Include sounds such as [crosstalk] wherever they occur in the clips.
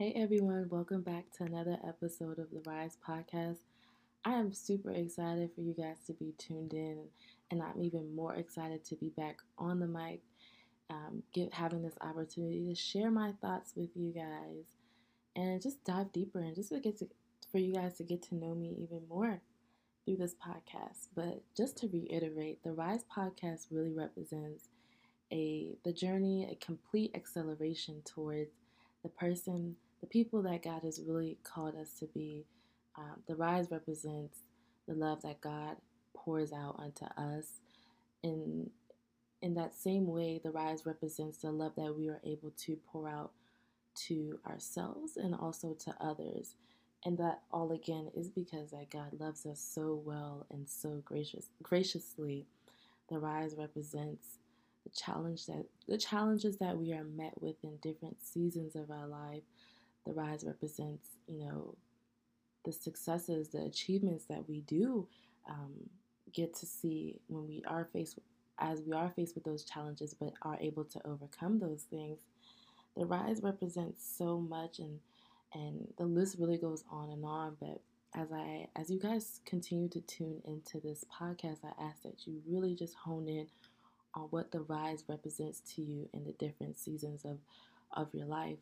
Hey everyone, welcome back to another episode of the Rise Podcast. I am super excited for you guys to be tuned in, and I'm even more excited to be back on the mic, um, get, having this opportunity to share my thoughts with you guys and just dive deeper and just to get to, for you guys to get to know me even more through this podcast. But just to reiterate, the Rise Podcast really represents a the journey, a complete acceleration towards the person the people that God has really called us to be. Um, the rise represents the love that God pours out unto us. In in that same way, the rise represents the love that we are able to pour out to ourselves and also to others. And that all again is because that God loves us so well and so gracious graciously. The rise represents the challenge that the challenges that we are met with in different seasons of our life the rise represents, you know, the successes, the achievements that we do um, get to see when we are faced, as we are faced with those challenges, but are able to overcome those things. The rise represents so much, and and the list really goes on and on. But as I, as you guys continue to tune into this podcast, I ask that you really just hone in on what the rise represents to you in the different seasons of of your life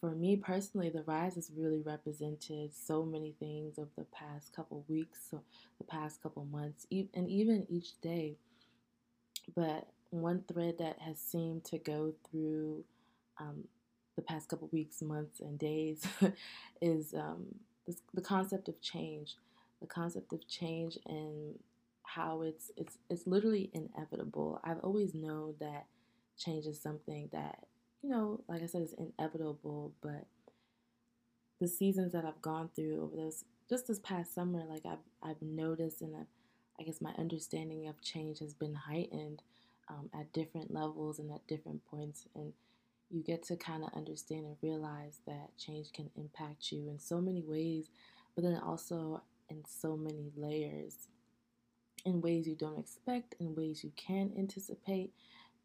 for me personally, the rise has really represented so many things over the past couple weeks, so the past couple months, and even each day. But one thread that has seemed to go through um, the past couple weeks, months, and days [laughs] is um, this, the concept of change. The concept of change and how it's it's it's literally inevitable. I've always known that change is something that you know, like I said, it's inevitable, but the seasons that I've gone through over those just this past summer, like I've I've noticed and I've, I guess my understanding of change has been heightened um, at different levels and at different points, and you get to kind of understand and realize that change can impact you in so many ways, but then also in so many layers, in ways you don't expect, in ways you can anticipate,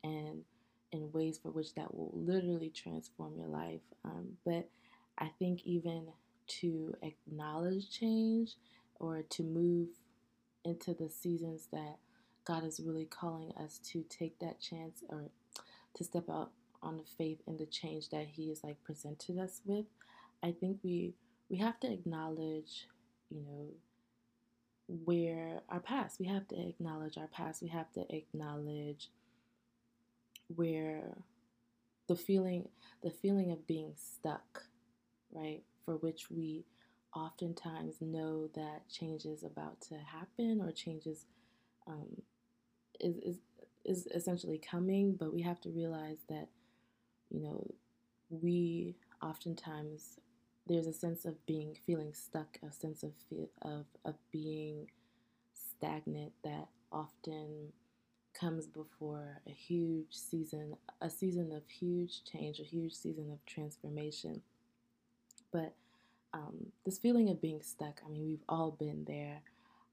and in ways for which that will literally transform your life. Um, but I think even to acknowledge change or to move into the seasons that God is really calling us to take that chance or to step out on the faith in the change that He has like presented us with, I think we we have to acknowledge, you know, where our past. We have to acknowledge our past. We have to acknowledge where the feeling the feeling of being stuck, right? For which we oftentimes know that change is about to happen or changes um, is, is is essentially coming, but we have to realize that you know we oftentimes there's a sense of being feeling stuck, a sense of of of being stagnant that often comes before a huge season, a season of huge change, a huge season of transformation. But um, this feeling of being stuck, I mean, we've all been there.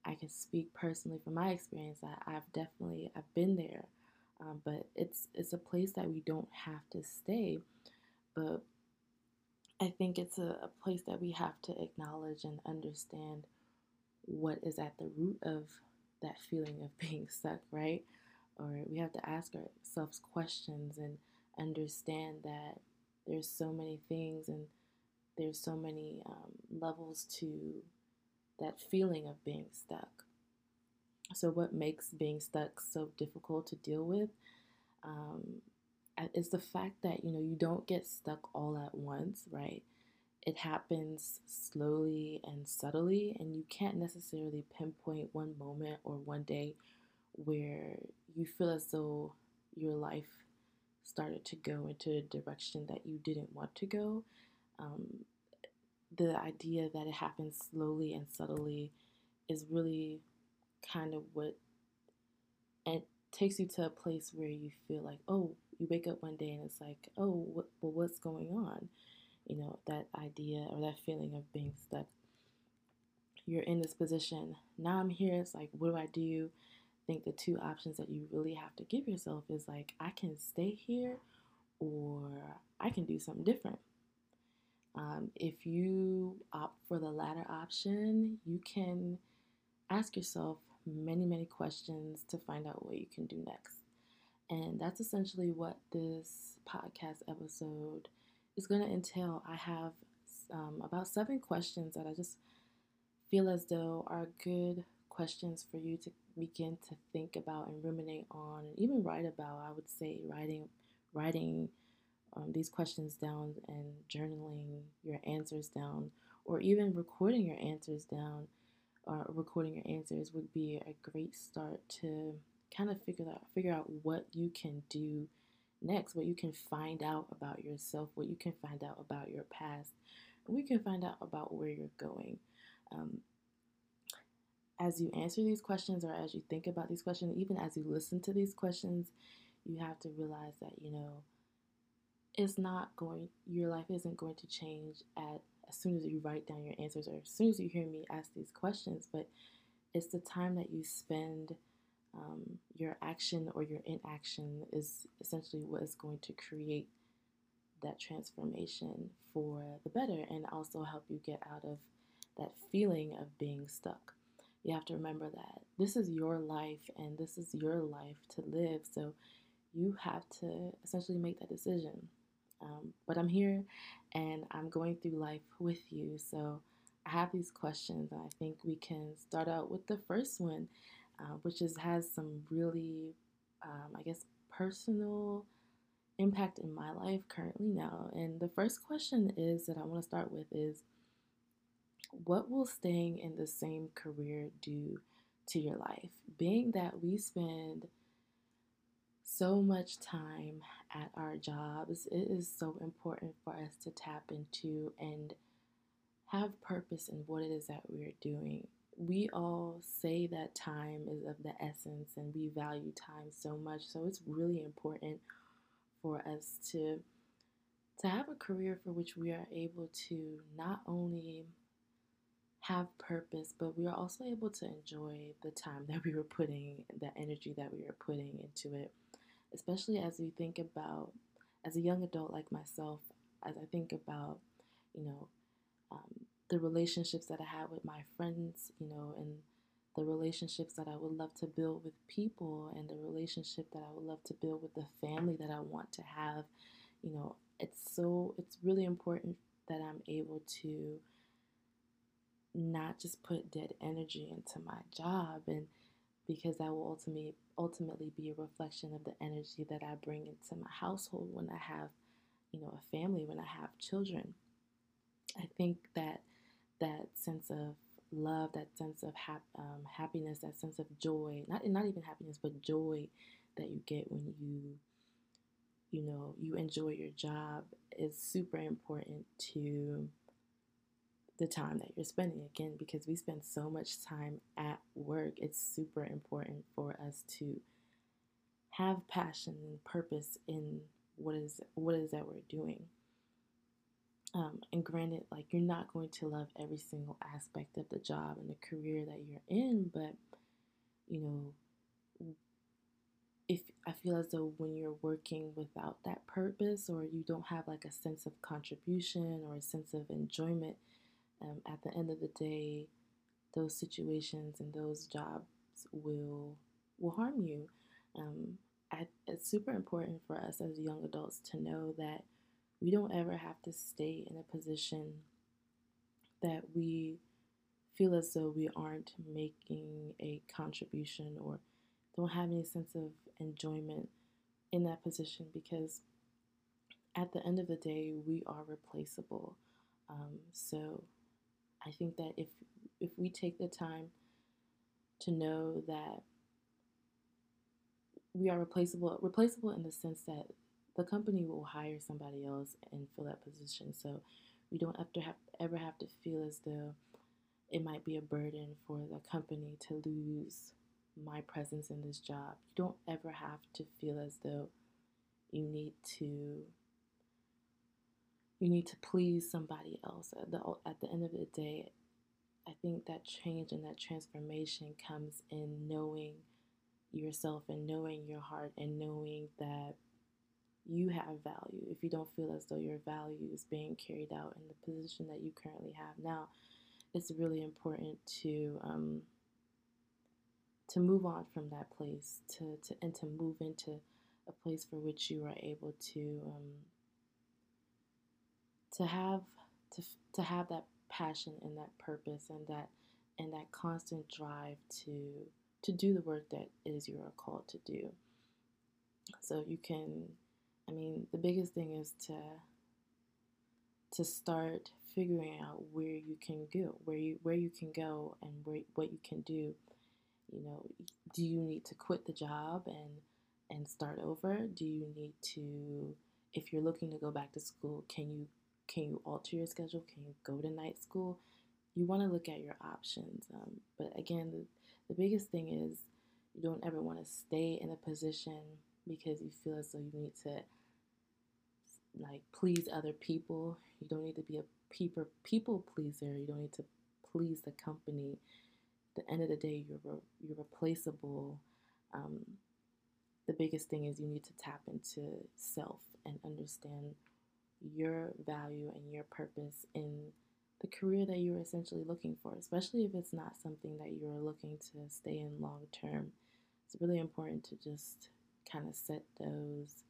I can speak personally from my experience. I, I've definitely I've been there, um, but it's it's a place that we don't have to stay. But I think it's a, a place that we have to acknowledge and understand what is at the root of that feeling of [laughs] being stuck, right? Or we have to ask ourselves questions and understand that there's so many things and there's so many um, levels to that feeling of being stuck. So, what makes being stuck so difficult to deal with um, is the fact that you know you don't get stuck all at once, right? It happens slowly and subtly, and you can't necessarily pinpoint one moment or one day where you feel as though your life started to go into a direction that you didn't want to go. Um, the idea that it happens slowly and subtly is really kind of what it takes you to a place where you feel like, oh, you wake up one day and it's like, oh, what, well, what's going on? You know, that idea or that feeling of being stuck. You're in this position. Now I'm here. It's like, what do I do? Think the two options that you really have to give yourself is like, I can stay here or I can do something different. Um, if you opt for the latter option, you can ask yourself many, many questions to find out what you can do next. And that's essentially what this podcast episode is going to entail. I have um, about seven questions that I just feel as though are good questions for you to begin to think about and ruminate on and even write about. I would say writing, writing um, these questions down and journaling your answers down, or even recording your answers down, or recording your answers would be a great start to kind of figure out figure out what you can do next, what you can find out about yourself, what you can find out about your past, we can find out about where you're going. Um, as you answer these questions, or as you think about these questions, even as you listen to these questions, you have to realize that you know it's not going your life isn't going to change at as soon as you write down your answers or as soon as you hear me ask these questions but it's the time that you spend um, your action or your inaction is essentially what is going to create that transformation for the better and also help you get out of that feeling of being stuck. You have to remember that this is your life and this is your life to live. So you have to essentially make that decision. Um, but I'm here and I'm going through life with you. So I have these questions, and I think we can start out with the first one, uh, which is has some really, um, I guess, personal impact in my life currently now. And the first question is that I want to start with is, what will staying in the same career do to your life? Being that we spend so much time at our jobs. It is so important for us to tap into and have purpose in what it is that we're doing. We all say that time is of the essence and we value time so much. So it's really important for us to to have a career for which we are able to not only have purpose, but we are also able to enjoy the time [laughs] that we were putting, the energy that we were putting into it. Especially as we think about, as a young adult like myself, as I think about, you know, um, the relationships that I have with my friends, you know, and the relationships that I would love to build with people, and the relationship that I would love to build with the family that I want to have, you know, it's so, it's really important that I'm able to not just put dead energy into my job and because that will ultimately ultimately be a reflection of the energy that I bring into my household when I have, you know, a family, when I have children. I think that that sense of love, that sense of hap- um, happiness, that sense of joy, not not even happiness, but joy that you get when you you know, you enjoy your job is super important to the time that you're spending. Again because we spend so much time at work it's super important for us to have passion and purpose in what is what is that we're doing. Um, and granted like you're not going to love every single aspect of the job and the career that you're in but you know if I feel as though when you're working without that purpose or you don't have like a sense of contribution or a sense of enjoyment um, at the end of the day, those situations and those jobs will will harm you. Um, I, it's super important for us as young adults to know that we don't ever have to stay in a position that we feel as though we aren't making a contribution or don't have any sense of enjoyment in that position because at the end of the day, we are replaceable. Um, so I think that if if we take the time to know that we are replaceable, replaceable in the sense that the company will hire somebody else and fill that position. So we don't have to have ever have to feel as though it might be a burden for the company to lose my presence in this job. You don't ever have to feel as though you need to you need to please somebody else. At the, at the end of the day, I think that change and that transformation comes in knowing yourself and knowing your heart and knowing that you have value, if you don't feel as though your value is being carried out in the position that you currently have now, it's really important to um, to move on from that place to, to and to move into a place for which you are able to um, to have to to have that passion and that purpose and that and that constant drive to to do the work that is you are called to do. So you can I mean the biggest thing is to to start figuring out where you can go, where you where you can go and where what you can do. You know, do you need to quit the job and and start over? Do you need to if you're looking to go back to school, can you can you alter your schedule? Can you go to night school? You want to look at your options. Um, but again, the, the biggest thing is you don't ever want to stay in a position because you feel as though you need to like please other people. You don't need to be a people people pleaser. You don't need to please the company. At the end of the day, you're you're replaceable. Um, the biggest thing is you need to tap into self and understand your value and your purpose in the career that you're essentially looking for, especially if it's not something that you're looking to stay in long term. It's really important to just kind of set those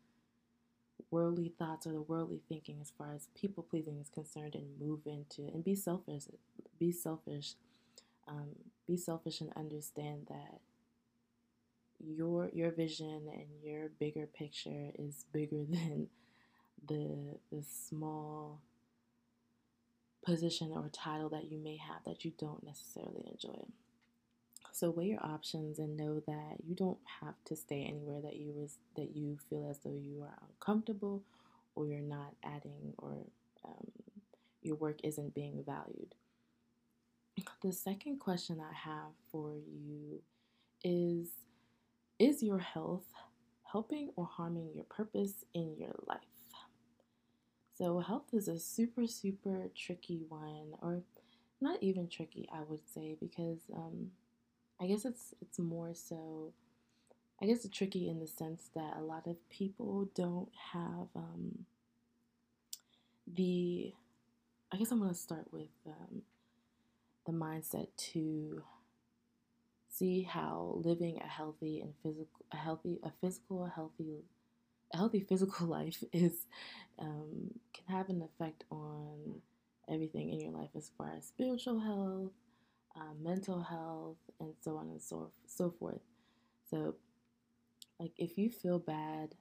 worldly thoughts or the worldly thinking as far as people pleasing is concerned and move into and be selfish be selfish um, be selfish and understand that your your vision and your bigger picture is bigger [laughs] than the the small position or title that you may have that you don't necessarily enjoy. So weigh your options and know that you don't have to stay anywhere that you was that you feel as though you are uncomfortable or you're not adding or um, your work isn't being valued. The second question I have for you is Is your health helping or harming your purpose in your life? So, health is a super, super tricky one, or not even tricky, I would say, because um, I guess it's it's more so. I guess it's tricky in the sense that a lot of people don't have um, the. I guess I'm gonna start with um, the mindset to see how living a healthy and physical, a healthy, a physical, healthy healthy physical [laughs] life is um, can have an effect on everything in your life as far as spiritual health, uh, mental health, and so on and so so forth. So, like if you feel bad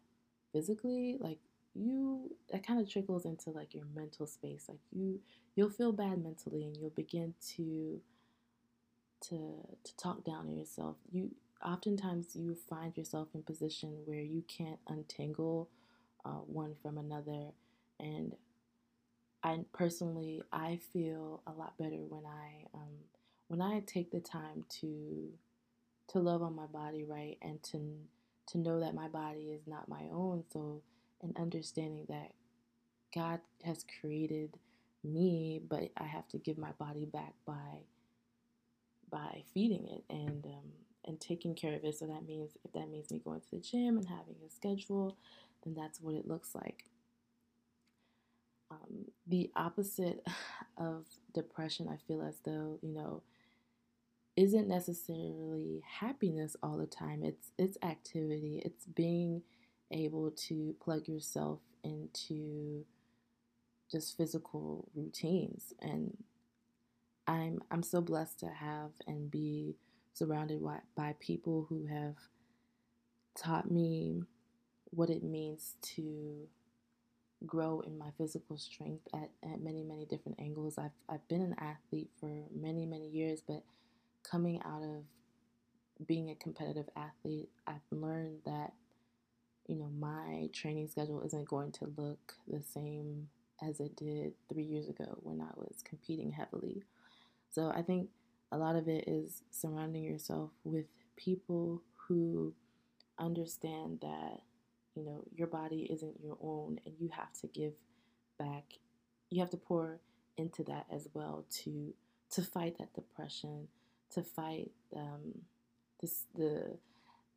physically, like you that kind of trickles into like your mental space. Like you you'll feel bad mentally, and you'll begin to to to talk down on yourself. You oftentimes you find yourself in position where you can't untangle uh, one from another. And I personally I feel a lot better when I um, when I take the time to to love on my body right and to to know that my body is not my own. So and understanding that God has created me but I have to give my body back by by feeding it. And um, and taking care of it. So that means if that means me going to the gym and having a schedule, then that's what it looks like. Um, the opposite [laughs] of depression, I feel as though you know, isn't necessarily happiness all the time. It's it's activity. It's being able to plug yourself into just physical routines and I'm I'm so blessed to have and be surrounded by, people who have taught me what it means to grow in my physical strength at, at many, many different angles. I've, I've been an athlete for many, many years, but coming out of being a competitive athlete, I've learned that, you know, my training schedule isn't going to look the same as it did three years ago when I was competing heavily. So I think a lot of it is surrounding yourself with people who understand that you know your body isn't your own and you have to give back you have to pour into that as well to to fight that depression to fight um, this the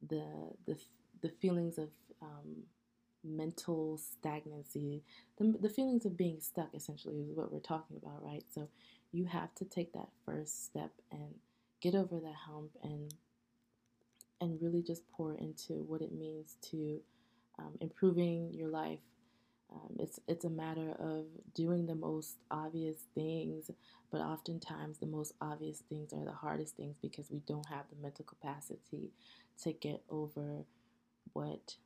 the the the feelings of um, mental stagnancy, the, the feelings of being stuck essentially is what we're talking about, right? So you have to take that first step and get over that hump and and really just pour into what it means to um, improving your life. Um, it's it's a matter of doing the most obvious things, but oftentimes the most obvious things are the hardest things because we don't have the mental capacity to get over what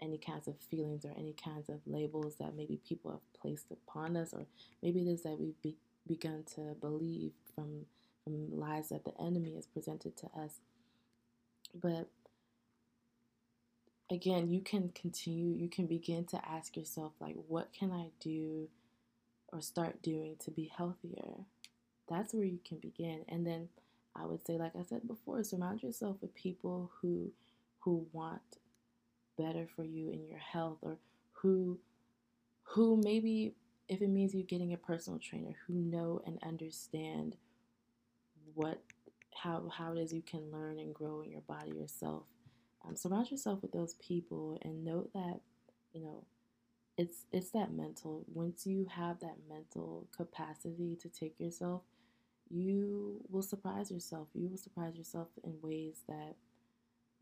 any kinds of feelings or any kinds of labels that maybe people have placed upon us, or maybe it is that we've be- begun to believe from from lies that the enemy has presented to us. But again, you can continue, you can begin to ask yourself, like, what can I do or start doing to be healthier? That's where you can begin. And then I would say, like I said before, surround yourself with people who who want better for you in your health or who who maybe if it means you getting a personal trainer who know and understand what how how it is you can learn and grow in your body yourself. Um, surround yourself with those people and note that you know it's it's that mental. Once you have that mental capacity to take yourself, you will surprise yourself. You will surprise yourself in ways that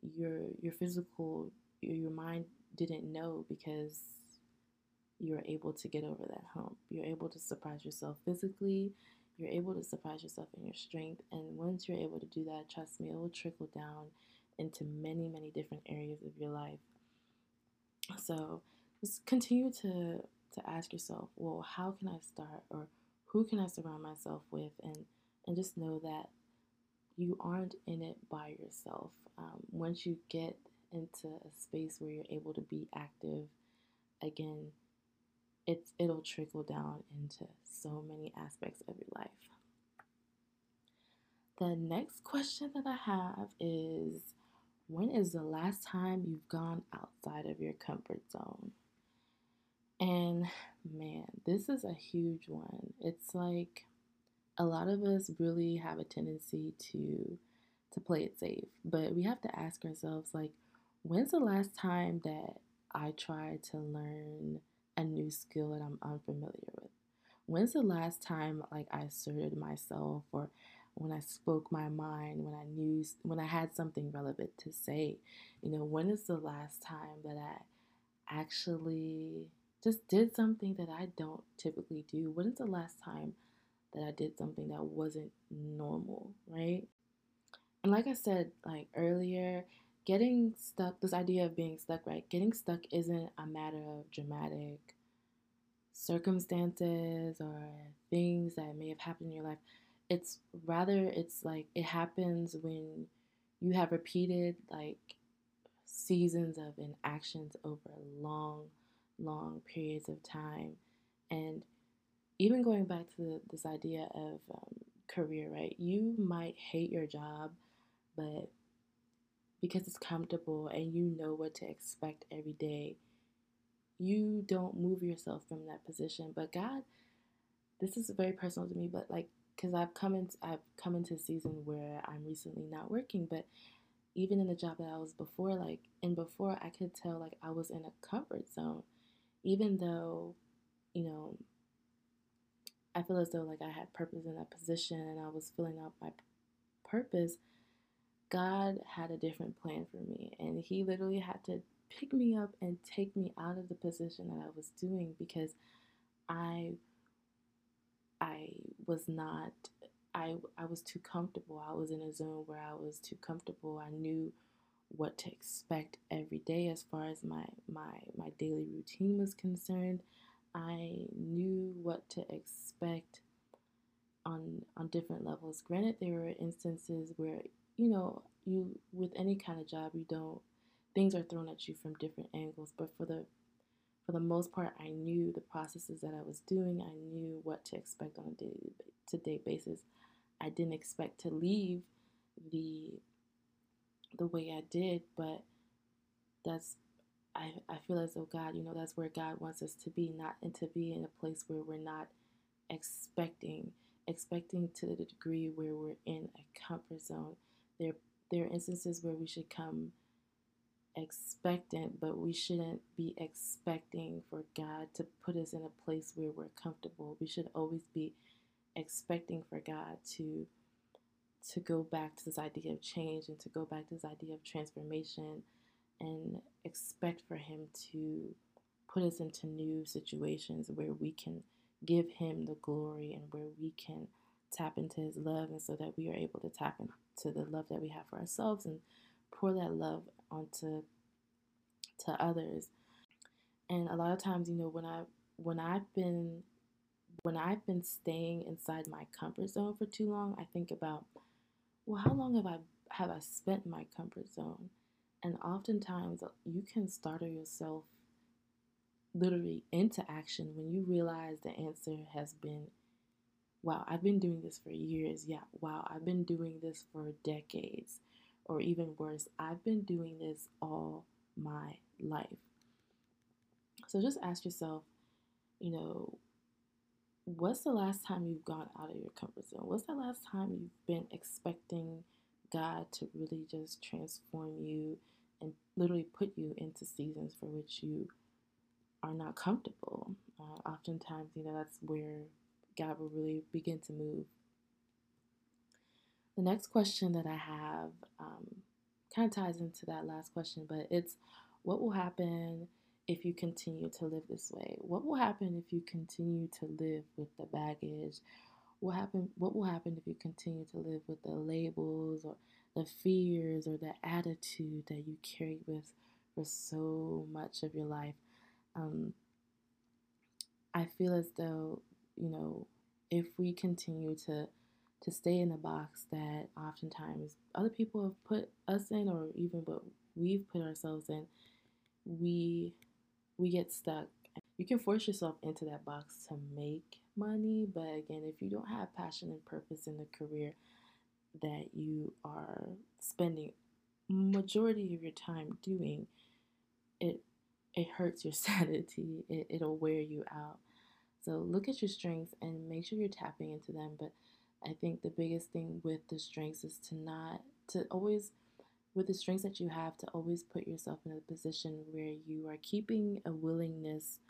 your your physical your mind didn't know because you're able to get over that hump. You're able to surprise yourself physically. You're able to surprise yourself in your strength. And once you're able to do that, trust me, it will trickle down into many, many different areas of your life. So just continue to to ask yourself, well, how can I start or who can I surround myself with and and just know that you aren't in it by yourself. Um, once you get into a space where you're able to be active again it's it'll trickle down into so many aspects of your life. The next question that i have is when is the last time you've gone outside of your comfort zone? And man this is a huge one. It's like a lot of us really have a tendency to to play it safe but we have to ask ourselves like When's the last time that I tried to learn a new skill that I'm unfamiliar with? When's the last time like I asserted myself or when I spoke my mind, when I knew when I had something relevant to say? You know, when is the last time that I actually just did something that I don't typically do? When is the last time that I did something that wasn't normal, right? And like I said like earlier, getting stuck, this idea of being stuck, right? Getting stuck isn't a matter of dramatic circumstances or things that may have happened in your life. It's rather, it's like it happens when you have repeated like seasons of inactions over long, long periods of time. And even going back to this idea of um, career, right? You might hate your job, but because it's comfortable and you know what to expect every day, you don't move yourself from that position. But God, this is very personal to me, but like, because I've come in, I've come into a season where I'm recently not working, but even in the job that I was before, like, and before I could tell like I was in a comfort zone, even though, you know, I feel as though like I had purpose in that position and I was filling out my purpose. God had a different plan for me, and He literally had to pick me up and take me out of the position that I was doing because I I was not I I was too comfortable. I was in a zone where I was too comfortable. I knew what to expect every day as far as my my my daily routine was concerned. I knew what to expect on on different levels. Granted, there were instances where you know, you with any kind of job, you don't things are thrown at you from different angles, but for the for the most part, I knew the processes that I was doing. I knew what to expect on a day to day basis. I didn't expect to leave the the way I did, but that's I, I feel as though God, you know, that's where God wants us to be, not and to be in a place where we're not expecting, expecting to the degree where we're in a comfort zone there there are instances where we should come expectant, but we shouldn't be expecting for God to put us in a place where we're comfortable. We should always be expecting for God to to go back to this idea of change and to go back to this idea of transformation and expect for him to put us into new situations where we can give him the glory and where we can tap into his love and so that we are able to tap into the love that we have for ourselves and pour that love onto to others. And a lot of times, you know, when I when I've been when I've been staying inside my comfort zone for too long, I think about, well, how long have I have I spent in my comfort zone? And oftentimes you can startle yourself literally into action when you realize the answer has been, wow, I've been doing this for years. Yeah, wow, I've been doing this for decades. Or even worse, I've been doing this all my life. So just ask yourself, you know, what's the last time you've gone out of your comfort zone? What's the last time you've been expecting God to really just transform you and literally put you into seasons for which you are not comfortable? Uh, oftentimes, you know, that's where God will really begin to move. The next question that I have um, kind of ties into that last question, but it's what will happen if you continue to live this way? What will happen if you continue to live with the baggage? What happen what will happen if you continue to live with the labels or the fears or the attitude that you carry with for so much of your life? Um, I feel as though, you know, if we continue to to stay in the box that oftentimes other people have put us in or even what we've put ourselves in, we we get stuck. You can force yourself into that box to make money, but again, if you don't have passion and purpose in the career that you are spending majority of your time doing, it it hurts your [laughs] sanity. It, it'll wear you out. So look at your strengths and make sure you're tapping into them. But I think the biggest thing with the strengths is to not to always with the strengths that you have to always put yourself in a position where you are keeping a willingness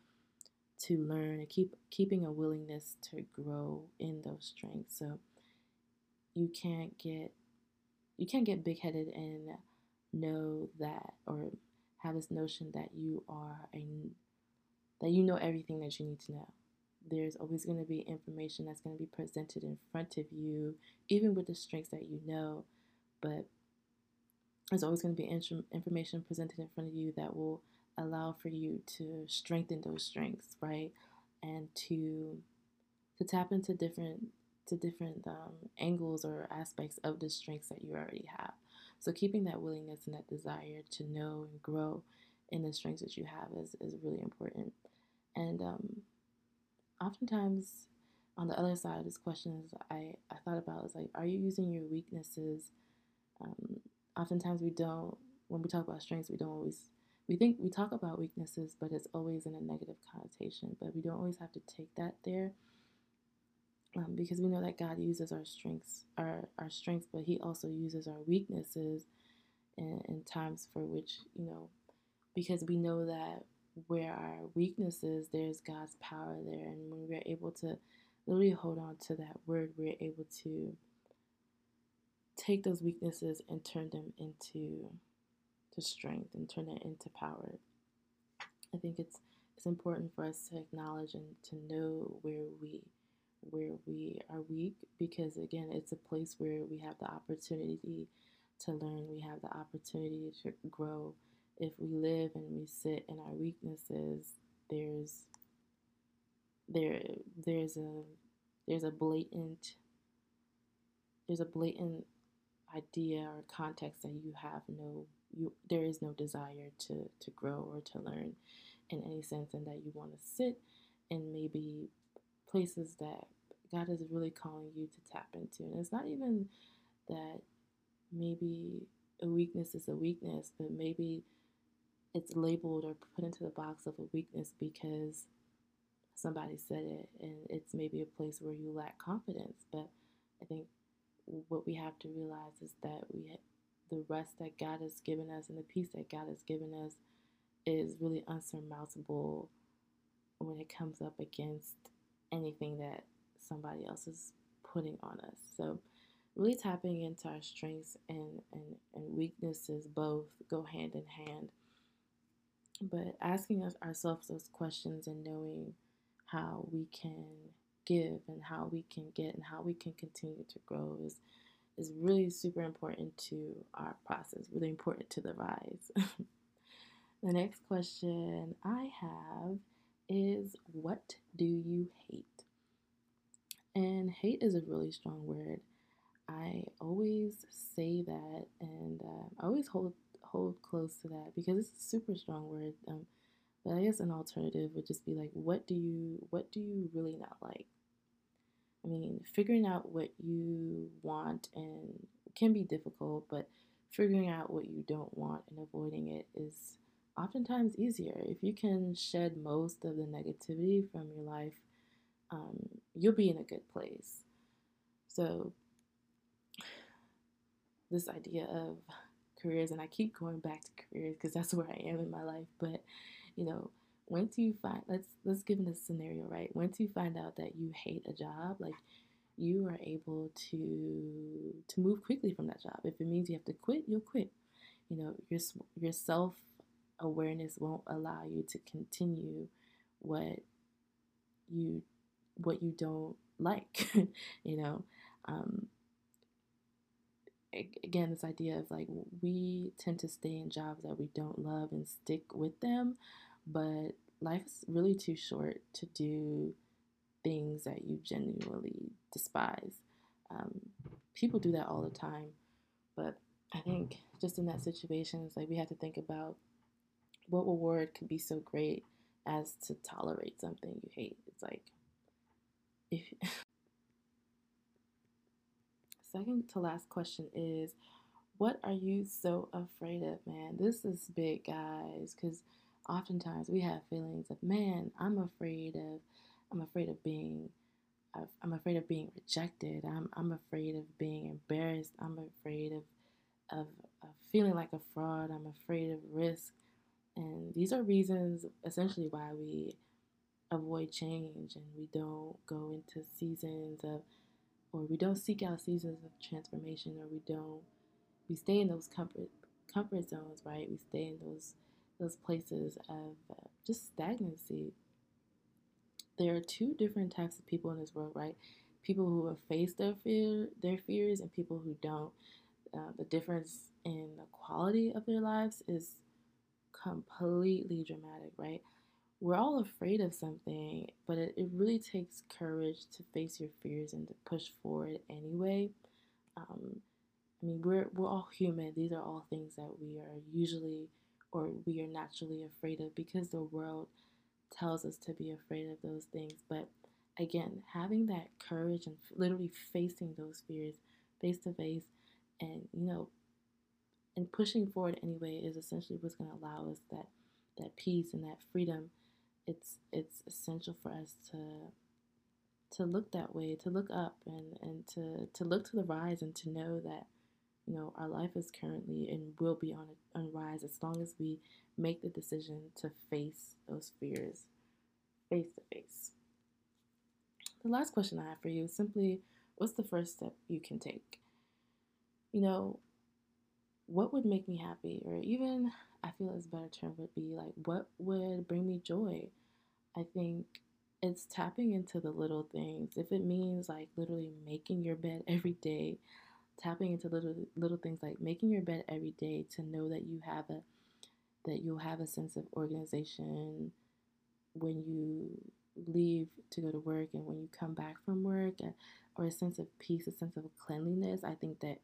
to learn and keep keeping a willingness to grow in those strengths. So you can't get you can't get big headed and know that or have this notion that you are a that you know everything that you need to know. There's always going to be information that's going to be presented in front of you, even with the strengths that you know. But there's always going to be information presented in front of you that will allow for you to strengthen those strengths, right? And to to tap into different to different um, angles or aspects of the strengths that you already have. So keeping that willingness and that desire to know and grow in the strengths that you have is, is really important. And um, oftentimes on the other side of this question is I, I thought about is like, are you using your weaknesses? Um, oftentimes we don't when we talk about strengths we don't always we think we talk about weaknesses but it's always in a negative connotation but we don't always have to take that there um, because we know that god uses our strengths our, our strengths but he also uses our weaknesses in, in times for which you know because we know that where our weaknesses there's god's power there. And when we're able to literally hold on to that word we're able to take those weaknesses and turn them into to strength and turn it into power. I think it's it's important for us to acknowledge and to know where we where we are weak because again it's a place where we have the opportunity to learn. We have the opportunity to grow if we live and we sit in our weaknesses there's there there's a there's a blatant there's a blatant idea or context that you have no you there is no desire to to grow or to learn in any sense and that you want to sit in maybe places that God is really calling you to tap into. And it's not even that maybe a weakness is a weakness but maybe it's labeled or put into the box of a weakness because somebody said it and it's maybe a place where you lack confidence but I think what we have to realize is that we the rest that God has given us and the peace that God has given us is really unsurmountable when it comes up against anything that somebody else is putting on us. So, really tapping into our strengths and, and, and weaknesses both go hand in hand. But asking us, ourselves those questions and knowing how we can give and how we can get and how we can continue to grow is is really super important to our process, really important to the rise. [laughs] the next question I have is what do you hate? And hate is a really strong word. I always say that and uh, I always hold hold close to that because it's a super strong word. Um, but I guess an alternative would just be like, what do you what do you really not like? I mean, figuring out what you want and can be difficult, but figuring out what you don't want and avoiding it is oftentimes easier. If you can shed most of the negativity from your life, um, you'll be in a good place. So, this idea of careers, and I keep going back to careers because that's where I am in my life, but you know, once you find let's let's give a scenario right? Once you find out that you hate a job like you are able to to move quickly from that job. If it means you have to quit you'll quit. You know your your self awareness won't allow you to continue what you what you don't like [laughs] you know? Um, again this idea of like we tend to stay in jobs that we don't love and stick with them but life is really too short to do things that you genuinely despise. Um, people do that all the time, but I think just in that situation, it's like we have to think about what reward could be so great as to tolerate something you hate. It's like if [laughs] second to last question is what are you so afraid of, man? This is big, guys, because oftentimes we have feelings of, man, I'm afraid of, I'm afraid of being, I'm afraid of being rejected. I'm, I'm afraid of being embarrassed. I'm afraid of, of, of feeling like a fraud. I'm afraid of risk. And these are reasons essentially why we avoid change and we don't go into seasons of, or we don't seek out seasons of transformation, or we don't, we stay in those comfort comfort zones, right? We stay in those those places of uh, just stagnancy. There are two different types of people in this world, right? People who have faced their fear, their fears, and people who don't. Uh, the difference in the quality of their lives is completely dramatic, right? We're all afraid of something, but it, it really takes courage to face your fears and to push forward anyway. Um, I mean, we're we're all human. These are all things that we are usually or we are naturally afraid of because the world tells us to be afraid of those things. But again, having that courage and literally facing those fears face to face and, you know, and pushing forward anyway is essentially what's going to allow us that that peace and that freedom. It's it's essential for us to to look that way, to look up and, and to, to look to the rise and to know that you know, our life is currently and will be on a, on rise as long as we make the decision to face those fears face to face. The last question I have for you is simply what's the first step you can take? You know, what would make me happy? Or even, I feel a better term would be like, what would bring me joy? I think it's tapping into the little things. If it means like literally making your bed every day, tapping into little little things like making your bed every day to know that you have a that you'll have a sense of organization when you leave to go to work and when you come back from work or a sense of peace a sense of cleanliness i think that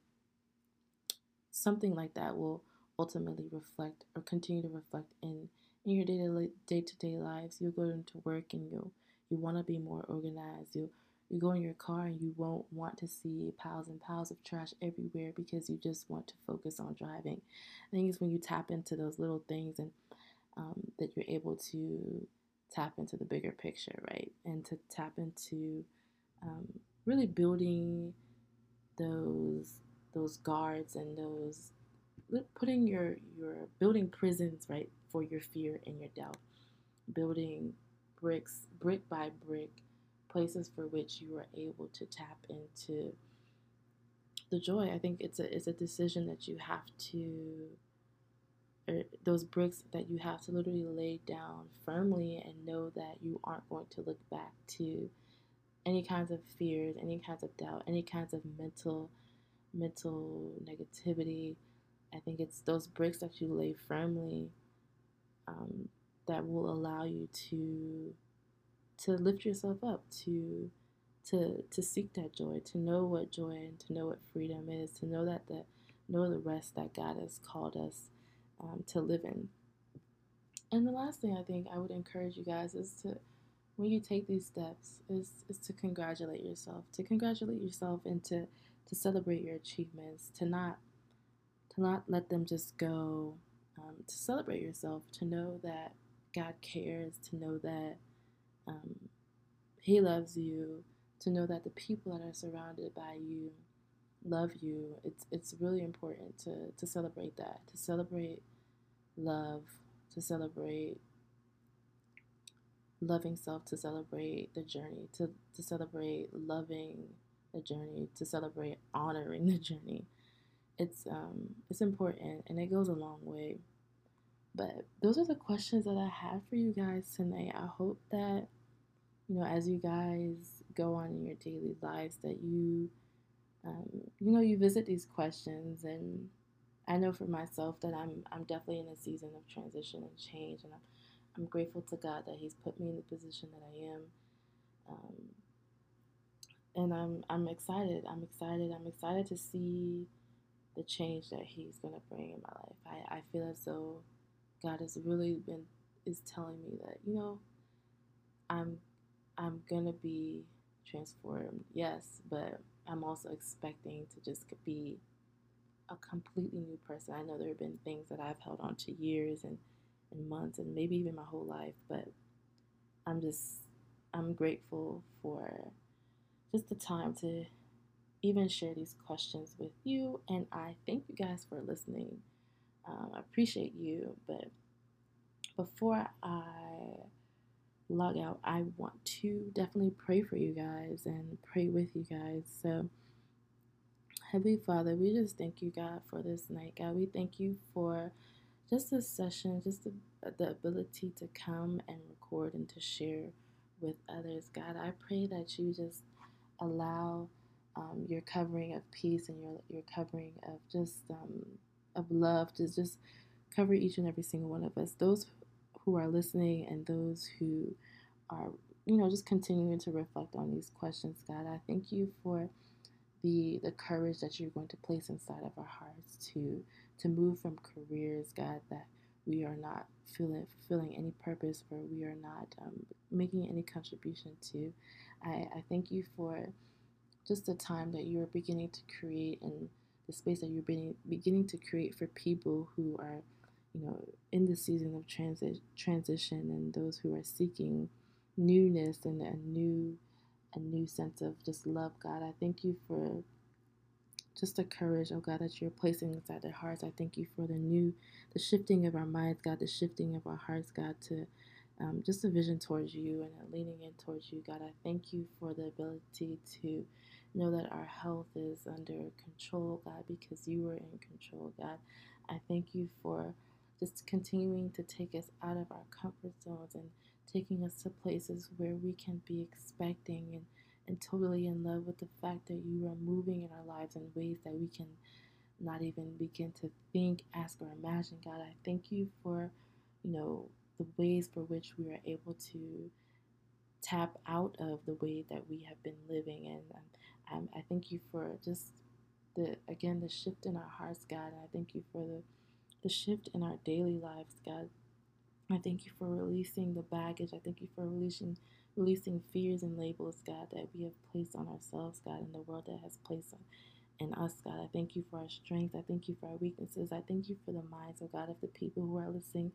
something like that will ultimately reflect or continue to reflect in in your day-to-day day-to-day lives you'll go into work and you'll you want to be more organized you'll you go in your car and you won't want to see piles and piles of trash everywhere because you just want to focus on driving. I think it's when you tap into those little things and um, that you're able to tap into the bigger picture, right? And to tap into um, really building those those guards and those putting your your building prisons right for your fear and your doubt, building bricks brick by brick places for which you are able to tap into the joy. I think it's a it's a decision that you have to or those bricks that you have to literally lay down firmly and know that you aren't going to look back to any kinds of fears, any kinds of doubt, any kinds of mental mental negativity. I think it's those bricks that you lay firmly um, that will allow you to to lift yourself up, to to to seek that joy, to know what joy and to know what freedom is, to know that the know the rest that God has called us um, to live in. And the last thing I think I would encourage you guys is to when you take these steps is is to congratulate yourself, to congratulate yourself and to to celebrate your achievements, to not to not let them just go, um, to celebrate yourself, to know that God cares, to know that um, He loves you, to know that the people that are surrounded by you love you. It's it's really important to to celebrate that, to celebrate love, to celebrate loving self, to celebrate the journey, to, to celebrate loving the journey, to celebrate honoring the journey. It's um it's important and it goes a long way. But those are the questions that I have for you guys tonight. I hope that you know as you guys go on in your daily lives that you um, you know you visit these questions and I know for myself that I'm I'm definitely in a season of transition and change and I'm I'm grateful to God that He's put me in the position that I am. Um, and I'm I'm excited. I'm excited. I'm excited to see the change that He's gonna bring in my life. I, I feel as though God has really been is telling me that, you know, I'm I'm gonna be transformed, yes, but I'm also expecting to just be a completely new person. I know there have been things that I've held on to years and, and months and maybe even my whole life, but I'm just I'm grateful for just the time to even share these questions with you. And I thank you guys for listening. Um, I appreciate you. But before I log out, I want to definitely pray for you guys and pray with you guys. So, Heavenly Father, we just thank you, God, for this night. God, we thank you for just this session, just the, the ability to come and record and to share with others. God, I pray that you just allow um, your covering of peace and your your covering of just um, of love to just cover each and every single one of us. Those who are listening and those who are you know just continuing to reflect on these questions, God, I thank you for the the courage that you're going to place inside of our hearts to to move from careers, God, that we are not feeling fulfilling any purpose or we are not um, making any contribution to. I, I thank you for just the time that you are beginning to create and the space that you're beginning, beginning to create for people who are, you know, in the season of transit transition and those who are seeking newness and a new a new sense of just love, God. I thank you for just the courage, oh God, that you're placing inside their hearts. I thank you for the new, the shifting of our minds, God, the shifting of our hearts, God, to um, just a vision towards you and a leaning in towards you, God. I thank you for the ability to know that our health is under control, God, because you are in control, God. I thank you for just continuing to take us out of our comfort zones and taking us to places where we can be expecting and, and totally in love with the fact that you are moving in our lives in ways that we can not even begin to think, ask, or imagine. God, I thank you for, you know, the ways for which we are able to tap out of the way that we have been living. And um, I thank you for just the, again, the shift in our hearts, God. And I thank you for the, the shift in our daily lives, God. I thank you for releasing the baggage. I thank you for releasing releasing fears and labels, God, that we have placed on ourselves, God, in the world that has placed on in us, God. I thank you for our strength. I thank you for our weaknesses. I thank you for the minds, oh God, of the people who are listening.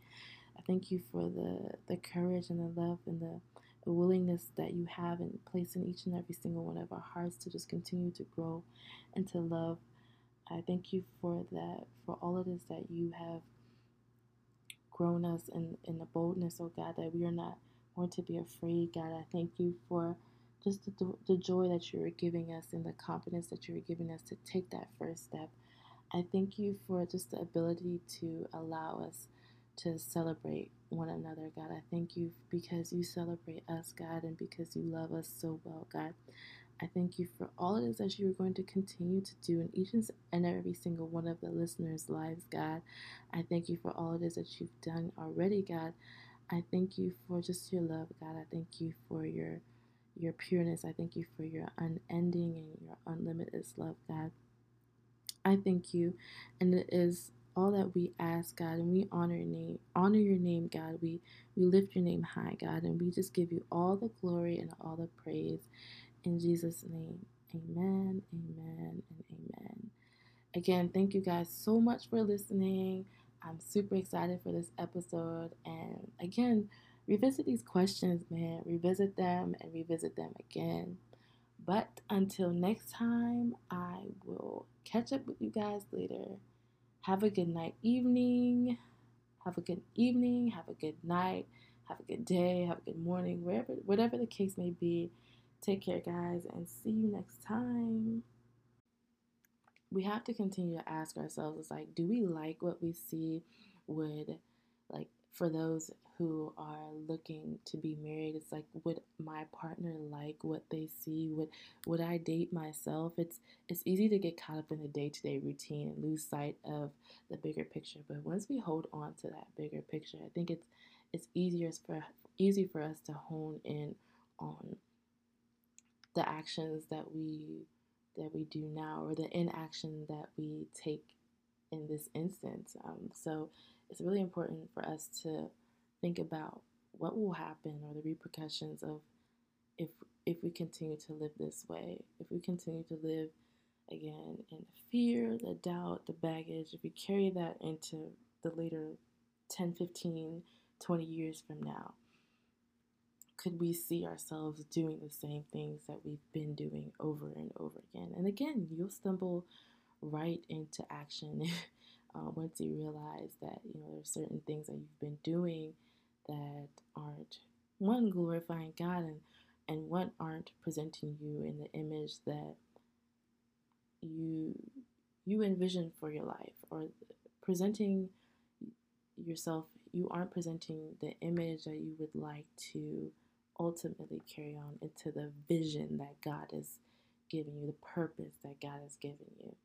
I thank you for the the courage and the love and the, the willingness that you have and place in each and every single one of our hearts to just continue to grow and to love I thank you for that, for all it is that you have grown us in, in the boldness, oh God, that we are not going to be afraid, God. I thank you for just the, the joy that you are giving us and the confidence that you are giving us to take that first step. I thank you for just the ability to allow us to celebrate one another, God. I thank you because you celebrate us, God, and because you love us so well, God. I thank you for all it is that you are going to continue to do in each and every single one of the listeners' lives, God. I thank you for all it is that you've done already, God. I thank you for just your love, God. I thank you for your your pureness. I thank you for your unending and your unlimited love, God. I thank you, and it is all that we ask, God, and we honor your name, honor your name, God. We we lift your name high, God, and we just give you all the glory and all the praise. In Jesus' name, amen, amen, and amen. Again, thank you guys so much for listening. I'm super excited for this episode. And again, revisit these questions, man. Revisit them and revisit them again. But until next time, I will catch up with you guys later. Have a good night, evening. Have a good evening. Have a good night. Have a good day. Have a good morning. Wherever, whatever the case may be. Take care, guys, and see you next time. We have to continue to ask ourselves, it's like, do we like what we see? Would, for those who are looking to be married, it's like, would my partner like what they see? Would would I date myself? It's it's easy to get caught up in the day to day routine and lose sight of the bigger picture. But once we hold on to that bigger picture, I think it's it's easier for easy for us to hone in on the actions that we that we do now or the inaction that we take in this instance. Um, so it's really important for us to think about what will happen or the repercussions of if if we continue to live this way, if we continue to live again in the fear, the doubt, the baggage, if we carry that into the later 10, 15, 20 years from now could we see ourselves doing the same things that we've been doing over and over again? And again, you'll stumble right into action [laughs] uh, once you realize that you know there's certain things that you've been doing that aren't one glorifying God and and one aren't presenting you in the image that you you envision for your life or presenting yourself you aren't presenting the image that you would like to ultimately carry on into the vision that God has given you, the purpose that God has given you.